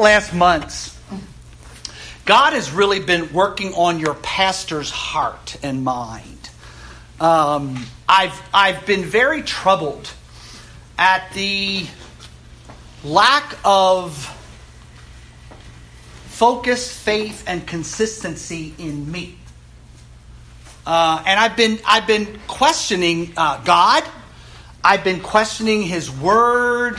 last months, God has really been working on your pastor's heart and mind. Um, I've, I've been very troubled at the lack of focus, faith, and consistency in me. Uh, and I've been, I've been questioning uh, God. I've been questioning His Word.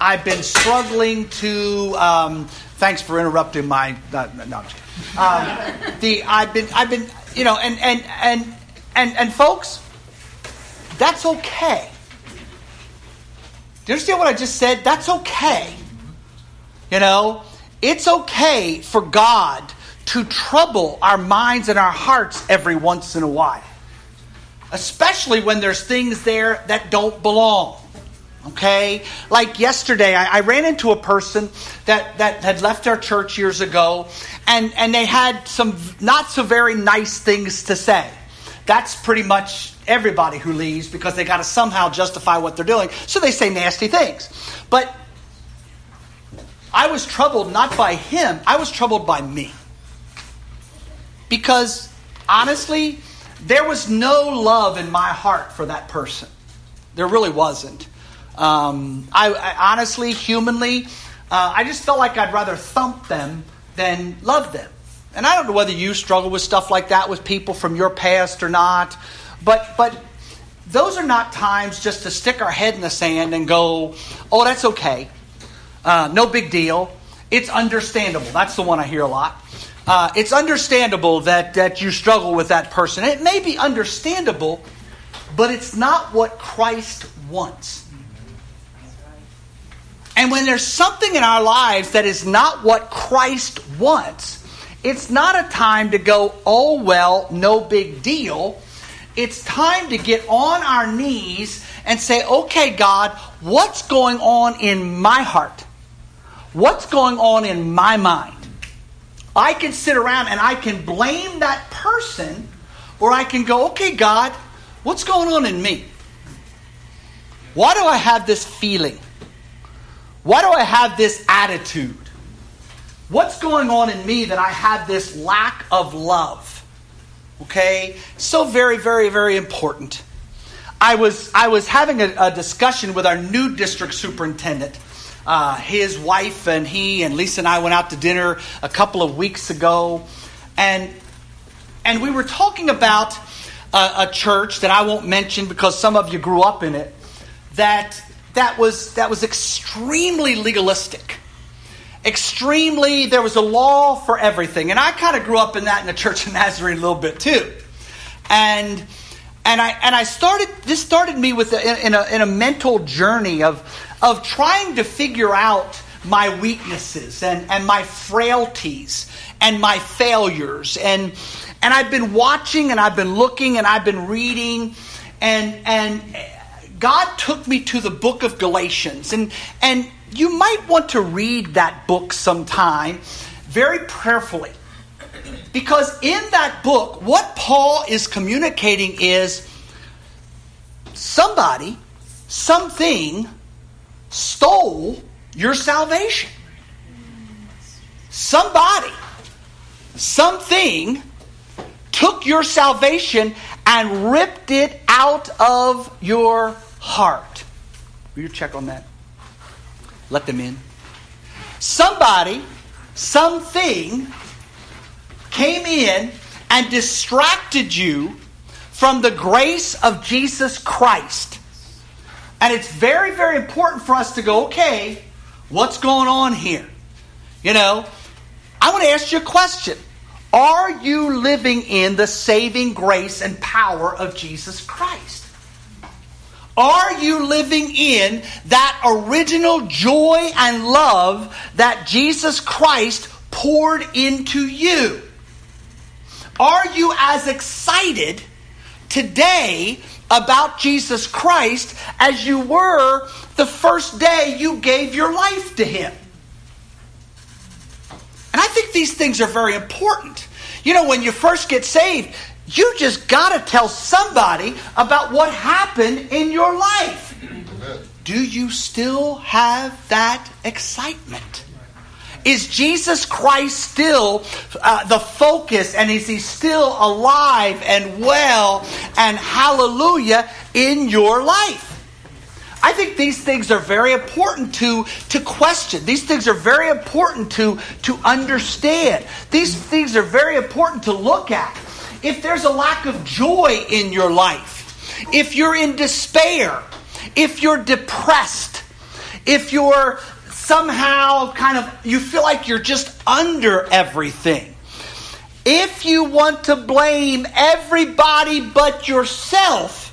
I've been struggling to. Um, thanks for interrupting my. Uh, no, um, the I've been I've been you know and and and and and folks, that's okay. Do you understand what I just said? That's okay. You know, it's okay for God to trouble our minds and our hearts every once in a while, especially when there's things there that don't belong. Okay? Like yesterday, I, I, ran into a person that, that had left our church years ago, and, and they had some not so very nice things to say. That's pretty much everybody who leaves because they got to somehow justify what they're doing. So they say nasty things. But I was troubled not by him, I was troubled by me. Because honestly, there was no love in my heart for that person. There really wasn't. Um, I, I, honestly, humanly, uh, I just felt like I'd rather thump them than love them. And I don't know whether you struggle with stuff like that with people from your past or not, but but those are not times just to stick our head in the sand and go, "Oh, that's okay, uh, no big deal." It's understandable. That's the one I hear a lot. Uh, it's understandable that that you struggle with that person. It may be understandable, but it's not what Christ wants. And when there's something in our lives that is not what Christ wants, it's not a time to go, oh, well, no big deal. It's time to get on our knees and say, okay, God, what's going on in my heart? What's going on in my mind? I can sit around and I can blame that person, or I can go, okay, God, what's going on in me? Why do I have this feeling? Why do I have this attitude? What's going on in me that I have this lack of love? Okay? So very, very, very important. I was, I was having a, a discussion with our new district superintendent. Uh, his wife and he and Lisa and I went out to dinner a couple of weeks ago, and and we were talking about a, a church that I won't mention because some of you grew up in it. That that was, that was extremely legalistic. Extremely, there was a law for everything. And I kind of grew up in that in the Church of Nazarene a little bit too. And and I and I started this started me with a, in, a, in a mental journey of of trying to figure out my weaknesses and, and my frailties and my failures and and I've been watching and I've been looking and I've been reading and and God took me to the book of Galatians. And, and you might want to read that book sometime very prayerfully. Because in that book, what Paul is communicating is somebody, something stole your salvation. Somebody, something took your salvation and ripped it out of your heart. Will you check on that? Let them in. Somebody, something came in and distracted you from the grace of Jesus Christ. And it's very, very important for us to go, okay, what's going on here? You know, I want to ask you a question. Are you living in the saving grace and power of Jesus Christ? Are you living in that original joy and love that Jesus Christ poured into you? Are you as excited today about Jesus Christ as you were the first day you gave your life to Him? And I think these things are very important. You know, when you first get saved, you just got to tell somebody about what happened in your life. Do you still have that excitement? Is Jesus Christ still uh, the focus and is he still alive and well and hallelujah in your life? I think these things are very important to, to question. These things are very important to, to understand. These things are very important to look at. If there's a lack of joy in your life, if you're in despair, if you're depressed, if you're somehow kind of, you feel like you're just under everything, if you want to blame everybody but yourself,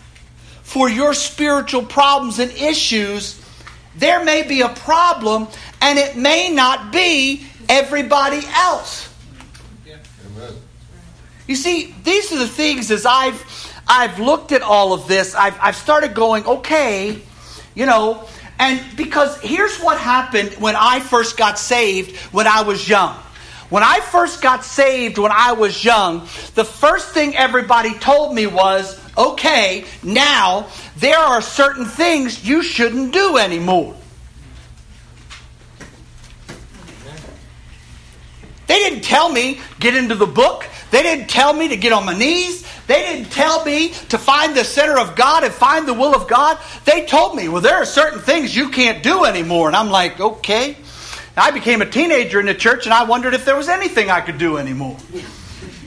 for your spiritual problems and issues, there may be a problem and it may not be everybody else. You see, these are the things as I've I've looked at all of this, I've, I've started going, okay, you know, and because here's what happened when I first got saved when I was young. When I first got saved when I was young, the first thing everybody told me was, okay, now there are certain things you shouldn't do anymore. They didn't tell me get into the book. They didn't tell me to get on my knees. They didn't tell me to find the center of God and find the will of God. They told me, well, there are certain things you can't do anymore. And I'm like, okay. I became a teenager in the church and I wondered if there was anything I could do anymore.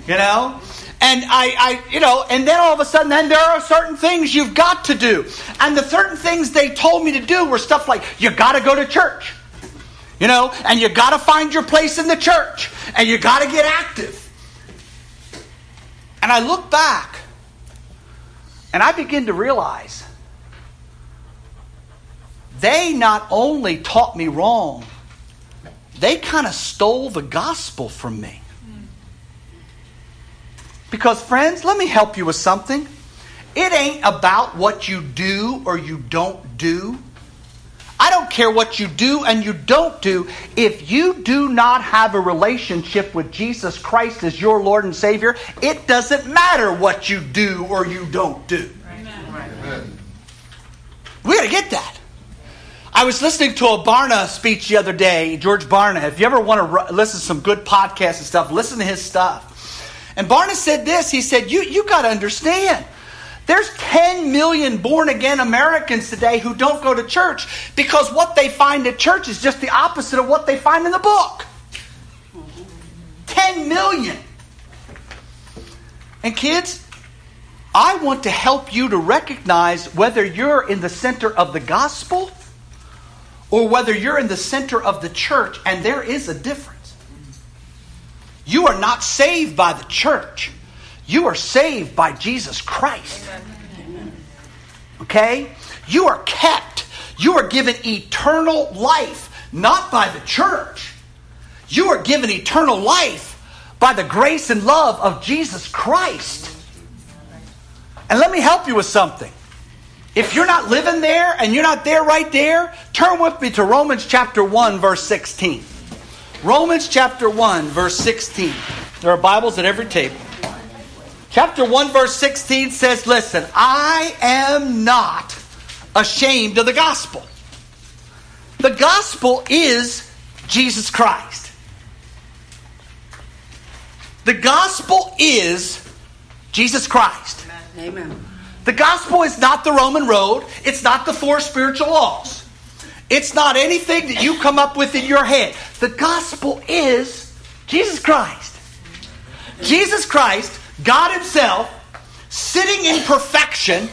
You know? And I, I, you know, and then all of a sudden, then there are certain things you've got to do. And the certain things they told me to do were stuff like, you got to go to church. You know, and you got to find your place in the church. And you got to get active. And I look back and I begin to realize they not only taught me wrong, they kind of stole the gospel from me. Because, friends, let me help you with something. It ain't about what you do or you don't do. I don't care what you do and you don't do. If you do not have a relationship with Jesus Christ as your Lord and Savior, it doesn't matter what you do or you don't do. Amen. We got to get that. I was listening to a Barna speech the other day, George Barna. If you ever want to listen to some good podcasts and stuff, listen to his stuff. And Barna said this he said, You, you got to understand. There's 10 million born again Americans today who don't go to church because what they find at church is just the opposite of what they find in the book. 10 million. And kids, I want to help you to recognize whether you're in the center of the gospel or whether you're in the center of the church, and there is a difference. You are not saved by the church. You are saved by Jesus Christ. Okay? You are kept. You are given eternal life, not by the church. You are given eternal life by the grace and love of Jesus Christ. And let me help you with something. If you're not living there and you're not there right there, turn with me to Romans chapter 1, verse 16. Romans chapter 1, verse 16. There are Bibles at every table. Chapter 1, verse 16 says, Listen, I am not ashamed of the gospel. The gospel is Jesus Christ. The gospel is Jesus Christ. Amen. The gospel is not the Roman road, it's not the four spiritual laws. It's not anything that you come up with in your head. The gospel is Jesus Christ. Jesus Christ, God Himself, sitting in perfection,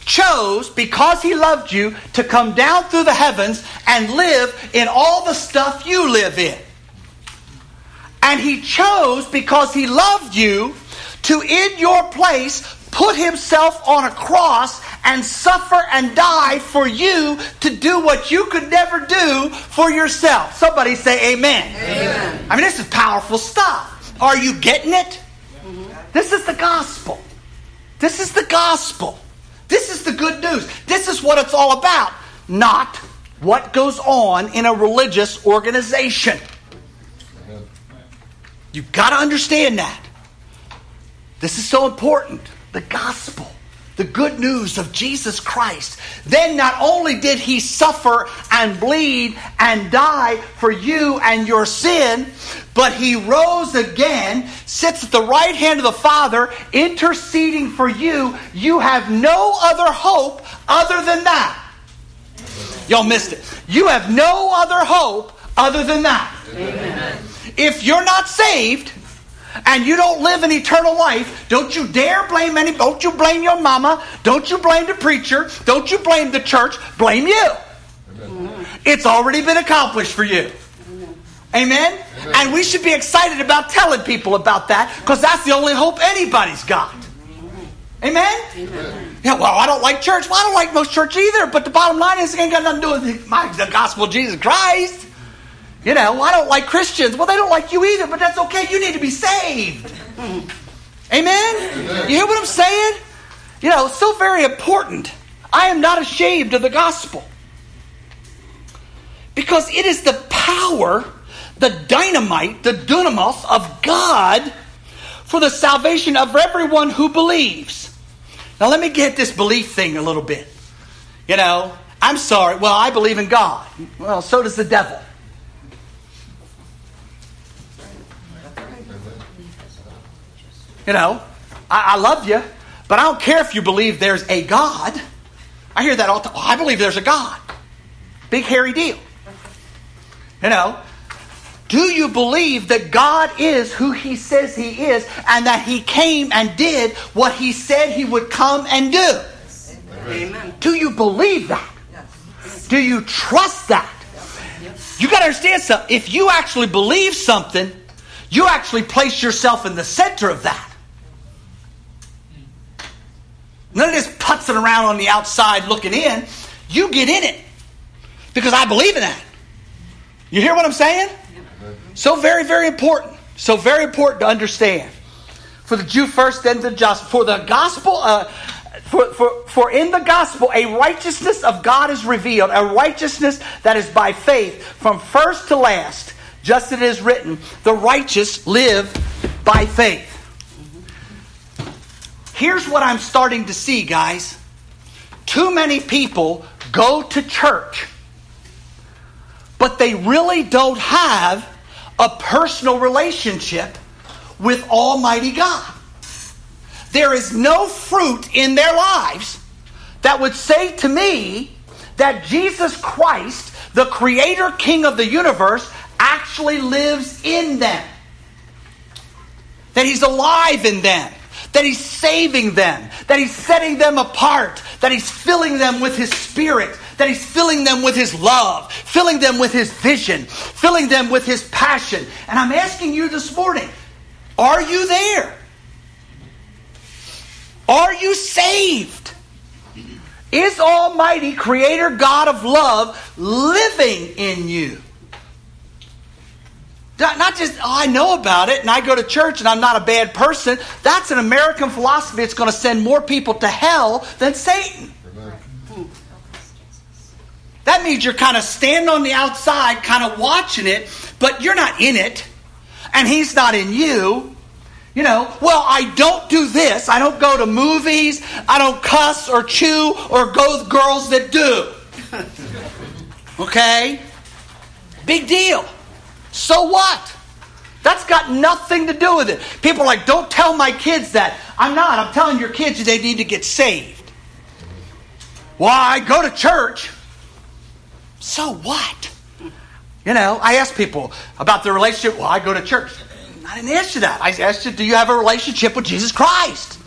chose, because He loved you, to come down through the heavens and live in all the stuff you live in. And He chose, because He loved you, to, in your place, put Himself on a cross and suffer and die for you to do what you could never do for yourself. Somebody say amen. amen. I mean, this is powerful stuff. Are you getting it? This is the gospel. This is the gospel. This is the good news. This is what it's all about, not what goes on in a religious organization. You've got to understand that. This is so important. The gospel. The good news of Jesus Christ, then not only did he suffer and bleed and die for you and your sin, but he rose again, sits at the right hand of the Father, interceding for you. You have no other hope other than that. Y'all missed it. You have no other hope other than that. Amen. If you're not saved, and you don't live an eternal life, don't you dare blame any, don't you blame your mama, don't you blame the preacher, don't you blame the church, blame you. Amen. It's already been accomplished for you. Amen? Amen? And we should be excited about telling people about that because that's the only hope anybody's got. Amen? Amen? Yeah, well, I don't like church. Well, I don't like most church either, but the bottom line is it ain't got nothing to do with my, the gospel of Jesus Christ. You know, I don't like Christians. Well, they don't like you either, but that's okay. You need to be saved. Amen? You hear what I'm saying? You know, so very important. I am not ashamed of the gospel. Because it is the power, the dynamite, the dunamis of God for the salvation of everyone who believes. Now, let me get this belief thing a little bit. You know, I'm sorry. Well, I believe in God. Well, so does the devil. You know, I, I love you, but I don't care if you believe there's a God. I hear that all the time. Oh, I believe there's a God. Big hairy deal. You know, do you believe that God is who He says He is and that He came and did what He said He would come and do? Amen. Do you believe that? Yes. Do you trust that? Yes. You got to understand something. If you actually believe something, you actually place yourself in the center of that. None of this putzing around on the outside looking in. You get in it because I believe in that. You hear what I'm saying? So very, very important. So very important to understand. For the Jew first, then the just. For the gospel, uh, for, for, for in the gospel, a righteousness of God is revealed, a righteousness that is by faith from first to last, just as it is written, the righteous live by faith. Here's what I'm starting to see, guys. Too many people go to church, but they really don't have a personal relationship with Almighty God. There is no fruit in their lives that would say to me that Jesus Christ, the Creator King of the universe, actually lives in them. That He's alive in them that He's saving them, that He's setting them apart, that He's filling them with His Spirit, that He's filling them with His love, filling them with His vision, filling them with His passion. And I'm asking you this morning are you there? Are you saved? Is Almighty Creator God of love living in you? Not just, oh, I know about it and I go to church and I'm not a bad person. That's an American philosophy. It's going to send more people to hell than Satan. That means you're kind of standing on the outside, kind of watching it, but you're not in it, and he's not in you. You know, well, I don't do this. I don't go to movies. I don't cuss or chew or go with girls that do. Okay? Big deal. So what? That's got nothing to do with it. People are like, don't tell my kids that. I'm not. I'm telling your kids they need to get saved. Why? Go to church. So what? You know, I ask people about their relationship. Well, I go to church. I didn't answer that. I asked you, do you have a relationship with Jesus Christ?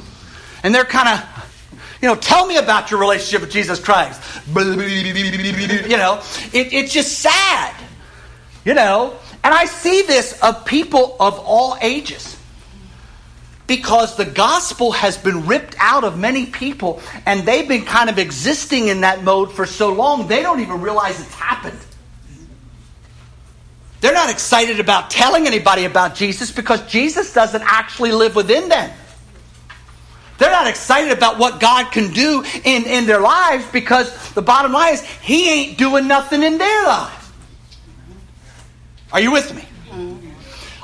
And they're kind of, you know, tell me about your relationship with Jesus Christ. You know, it, it's just sad. You know, and I see this of people of all ages. Because the gospel has been ripped out of many people, and they've been kind of existing in that mode for so long, they don't even realize it's happened. They're not excited about telling anybody about Jesus because Jesus doesn't actually live within them. They're not excited about what God can do in, in their lives because the bottom line is He ain't doing nothing in their lives. Are you with me?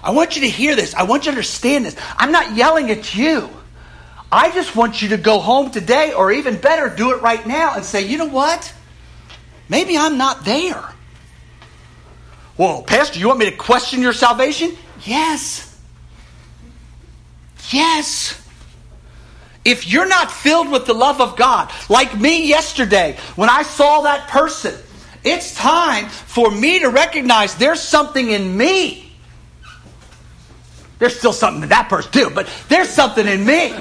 I want you to hear this. I want you to understand this. I'm not yelling at you. I just want you to go home today, or even better, do it right now and say, you know what? Maybe I'm not there. Well, Pastor, you want me to question your salvation? Yes. Yes. If you're not filled with the love of God, like me yesterday, when I saw that person, it's time for me to recognize there's something in me. There's still something in that person too, but there's something in me.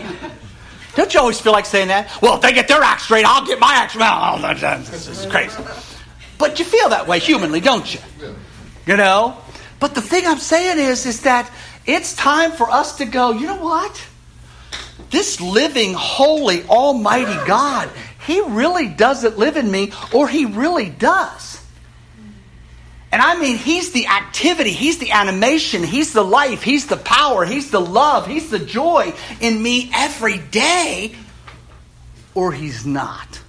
Don't you always feel like saying that? Well, if they get their act straight, I'll get my act straight. Oh, this is crazy. But you feel that way humanly, don't you? You know? But the thing I'm saying is, is that it's time for us to go, you know what? This living, holy, almighty God, He really doesn't live in me, or He really does. And I mean, He's the activity, He's the animation, He's the life, He's the power, He's the love, He's the joy in me every day, or He's not.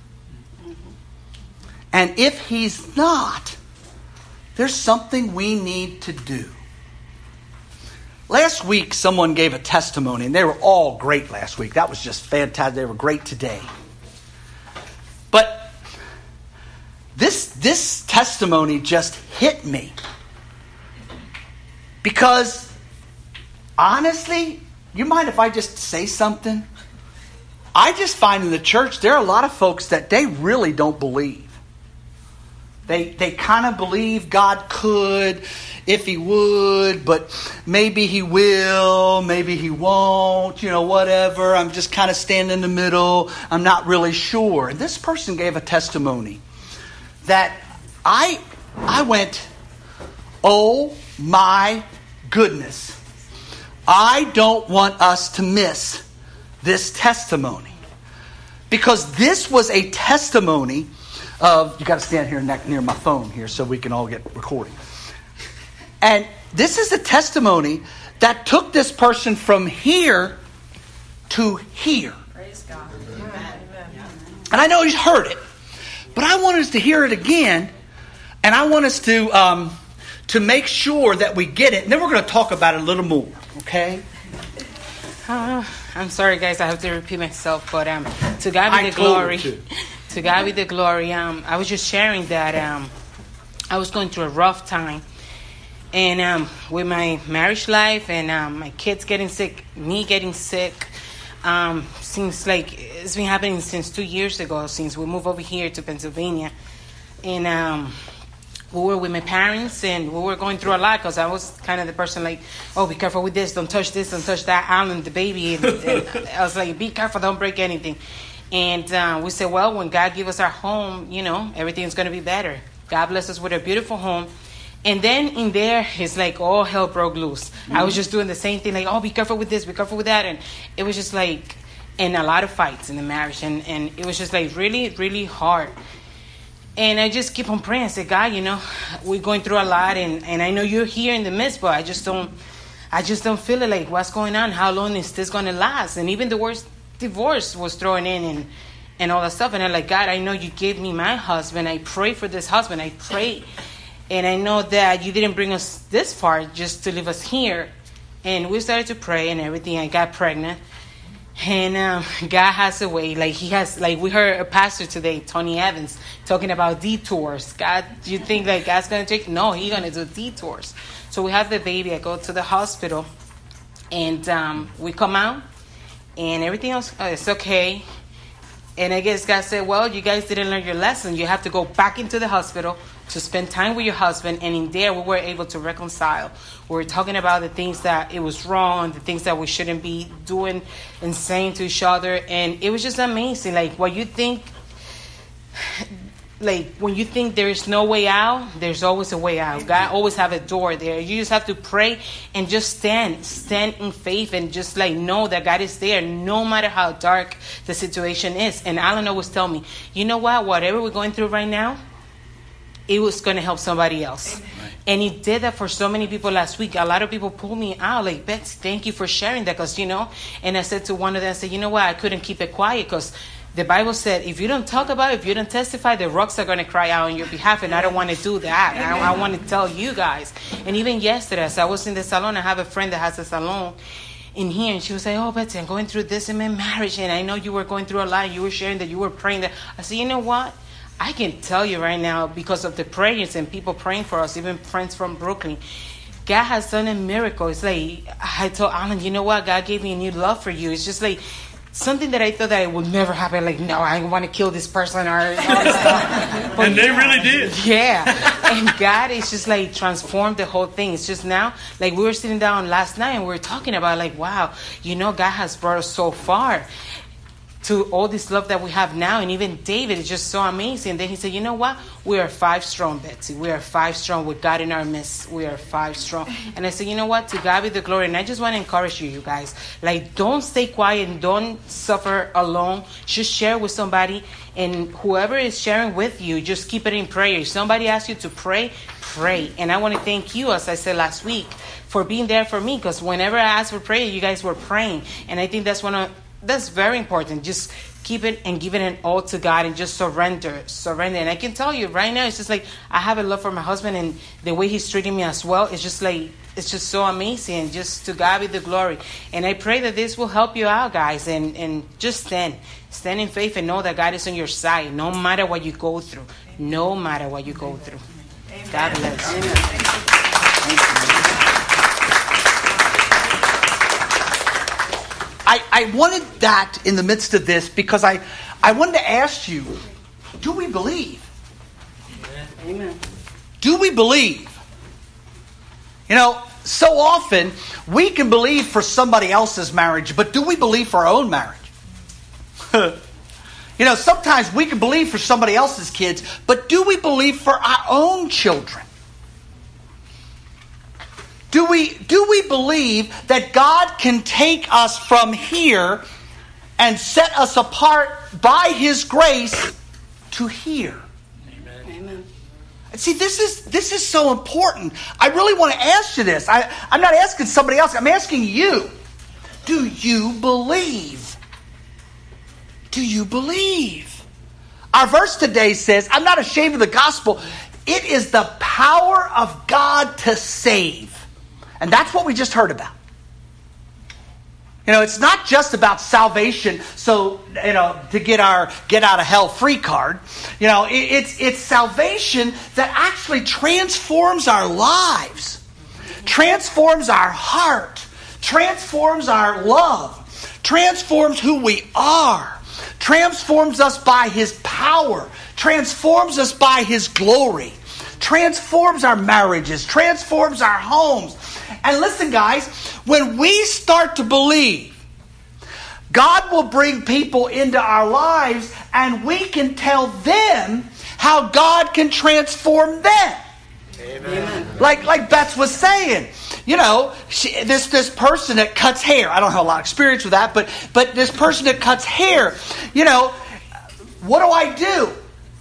And if He's not, there's something we need to do. Last week, someone gave a testimony, and they were all great last week. That was just fantastic. They were great today. But this, testimony just hit me. Because, honestly, you mind if I just say something? I just find in the church there are a lot of folks that they really don't believe. They, they kind of believe God could if He would, but maybe He will, maybe He won't, you know, whatever. I'm just kind of standing in the middle. I'm not really sure. And this person gave a testimony that I, I went, oh my goodness. I don't want us to miss this testimony. Because this was a testimony of you got to stand here near my phone here so we can all get recording. And this is a testimony that took this person from here to here. Praise God. And I know he's heard it, but I want us to hear it again, and I want us to um, to make sure that we get it. And then we're going to talk about it a little more. Okay. Uh, I'm sorry, guys. I have to repeat myself, but um, to God be the glory. To God be the glory. Um, I was just sharing that um, I was going through a rough time, and um, with my marriage life and um, my kids getting sick, me getting sick. Um, seems like it's been happening since two years ago, since we moved over here to Pennsylvania, and um, we were with my parents and we were going through a lot because I was kind of the person like, oh, be careful with this, don't touch this, don't touch that, Alan, the baby. And, and I was like, be careful, don't break anything. And uh, we said, well, when God give us our home, you know, everything's going to be better. God bless us with a beautiful home. And then in there, it's like all hell broke loose. Mm-hmm. I was mm-hmm. just doing the same thing, like, oh, be careful with this, be careful with that. And it was just like, and a lot of fights in the marriage. And, and it was just like really, really hard. And I just keep on praying. I said, God, you know, we're going through a lot. And, and I know you're here in the midst, but I just don't, I just don't feel it like what's going on? How long is this going to last? And even the worst divorce was thrown in and and all that stuff. And I'm like, God, I know you gave me my husband. I pray for this husband. I pray. And I know that you didn't bring us this far just to leave us here. And we started to pray and everything. I got pregnant. And um, God has a way, like He has, like we heard a pastor today, Tony Evans, talking about detours. God, you think like God's gonna take? No, He's gonna do detours. So we have the baby. I go to the hospital, and um, we come out and everything else uh, is okay. And I guess God said, Well, you guys didn't learn your lesson. You have to go back into the hospital to spend time with your husband. And in there, we were able to reconcile. We were talking about the things that it was wrong, the things that we shouldn't be doing and saying to each other. And it was just amazing. Like, what you think like when you think there is no way out, there's always a way out. God always have a door there. You just have to pray and just stand, stand in faith, and just like know that God is there, no matter how dark the situation is. And Alan always tell me, you know what? Whatever we're going through right now, it was going to help somebody else. Right. And he did that for so many people last week. A lot of people pulled me out, like, Betsy, thank you for sharing that. Because, you know, and I said to one of them, I said, you know what? I couldn't keep it quiet because the Bible said, if you don't talk about it, if you don't testify, the rocks are going to cry out on your behalf. And I don't want to do that. I, I, want to tell you guys. And even yesterday, as I was in the salon, I have a friend that has a salon. in here and she was like, Oh, Betsy, I'm going through this in my marriage and I know you were going through a lot. You were sharing that you were praying that. I said, You know what? I can tell you right now because of the prayers and people praying for us, even friends from Brooklyn. God has done a miracle. It's like I told Alan, you know what? God gave me a new love for you. It's just like something that I thought that it would never happen. Like, no, I want to kill this person or stuff. and they yeah, really did. Yeah. and God is just like transformed the whole thing. It's just now, like we were sitting down last night and we were talking about like, wow, you know, God has brought us so far to all this love that we have now. And even David is just so amazing. Then he said, You know what? We are five strong, Betsy. We are five strong with God in our midst. We are five strong. And I said, You know what? To God be the glory. And I just want to encourage you, you guys. Like, don't stay quiet and don't suffer alone. Just share with somebody. And whoever is sharing with you, just keep it in prayer. If somebody asks you to pray, pray. And I want to thank you, as I said last week, for being there for me. Because whenever I asked for prayer, you guys were praying. And I think that's one of that's very important. Just keep it and give it an all to God and just surrender, surrender. And I can tell you right now, it's just like I have a love for my husband and the way he's treating me as well. It's just like it's just so amazing. Just to God be the glory. And I pray that this will help you out, guys. And and just stand, stand in faith and know that God is on your side, no matter what you go through. No matter what you go through. God bless. Amen. I, I wanted that in the midst of this because I, I wanted to ask you do we believe? Amen. Do we believe? You know, so often we can believe for somebody else's marriage, but do we believe for our own marriage? you know, sometimes we can believe for somebody else's kids, but do we believe for our own children? Do we, do we believe that God can take us from here and set us apart by His grace to here? Amen. Amen. See, this is this is so important. I really want to ask you this. I, I'm not asking somebody else. I'm asking you. Do you believe? Do you believe? Our verse today says, I'm not ashamed of the gospel. It is the power of God to save. And that's what we just heard about. You know, it's not just about salvation, so you know, to get our get out of hell free card. You know, it, it's it's salvation that actually transforms our lives, transforms our heart, transforms our love, transforms who we are, transforms us by His power, transforms us by His glory, transforms our marriages, transforms our homes and listen, guys, when we start to believe, God will bring people into our lives and we can tell them how God can transform them. Amen. Like like Beth was saying, you know, she, this this person that cuts hair. I don't have a lot of experience with that, but but this person that cuts hair, you know, what do I do?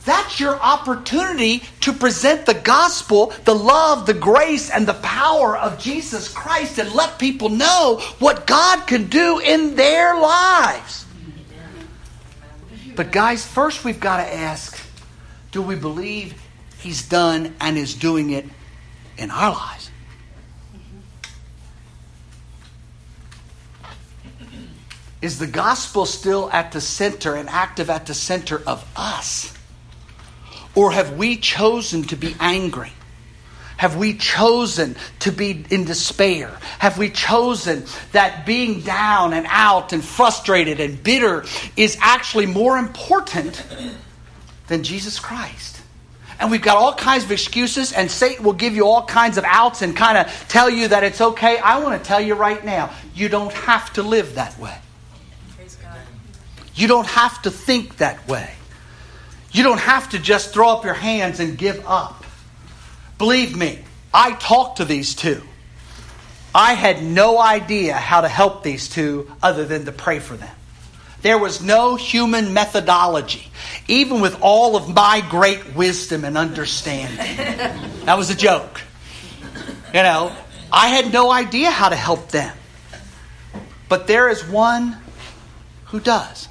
That's your opportunity to present the gospel, the love, the grace, and the power of Jesus Christ and let people know what God can do in their lives. But, guys, first we've got to ask do we believe He's done and is doing it in our lives? Is the gospel still at the center and active at the center of us? Or have we chosen to be angry? Have we chosen to be in despair? Have we chosen that being down and out and frustrated and bitter is actually more important than Jesus Christ? And we've got all kinds of excuses, and Satan will give you all kinds of outs and kind of tell you that it's okay. I want to tell you right now, you don't have to live that way. You don't have to think that way. You don't have to just throw up your hands and give up. Believe me, I talked to these two. I had no idea how to help these two other than to pray for them. There was no human methodology, even with all of my great wisdom and understanding. that was a joke. You know, I had no idea how to help them. But there is one who does.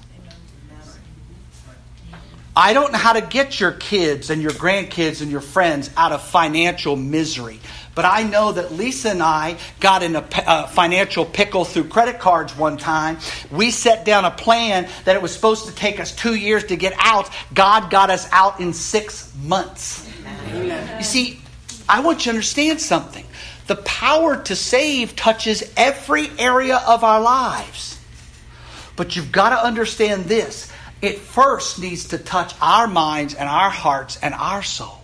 I don't know how to get your kids and your grandkids and your friends out of financial misery. But I know that Lisa and I got in a, financial pickle through credit cards one time. We set down a plan that it was supposed to take us two years to get out. God got us out in six months. Amen. You see, I want you to understand something. The power to save touches every area of our lives. But you've got to understand this it first needs to touch our minds and our hearts and our soul.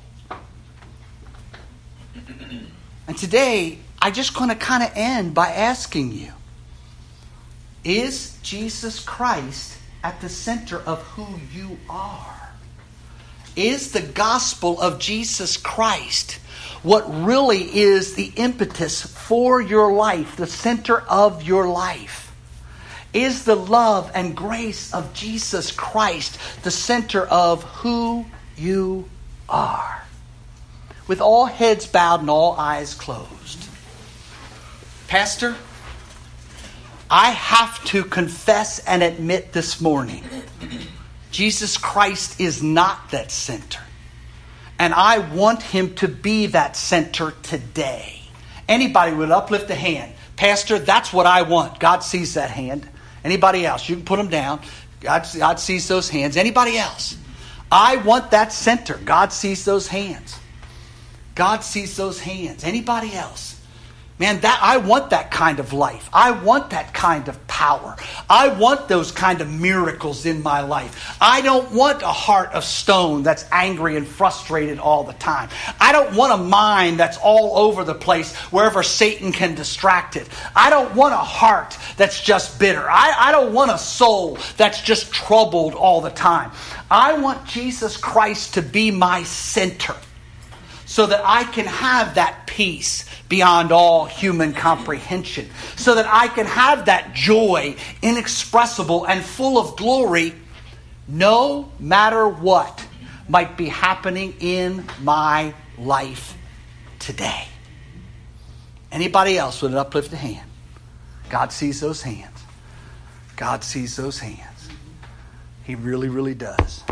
And today, I just going to kind of end by asking you Is Jesus Christ at the center of who you are? Is the gospel of Jesus Christ what really is the impetus for your life, the center of your life? Is the love and grace of Jesus Christ the center of who you are? With all heads bowed and all eyes closed. Pastor, I have to confess and admit this morning Jesus Christ is not that center. And I want him to be that center today. Anybody would uplift a hand. Pastor, that's what I want. God sees that hand. Anybody else? You can put them down. God, God sees those hands. Anybody else? I want that center. God sees those hands. God sees those hands. Anybody else? Man, that I want that kind of life. I want that kind of power. I want those kind of miracles in my life. I don't want a heart of stone that's angry and frustrated all the time. I don't want a mind that's all over the place wherever Satan can distract it. I don't want a heart that's just bitter. I, I don't want a soul that's just troubled all the time. I want Jesus Christ to be my center so that I can have that peace beyond all human comprehension, so that I can have that joy inexpressible and full of glory no matter what might be happening in my life today. Anybody else with an uplifted hand? God sees those hands. God sees those hands. He really, really does.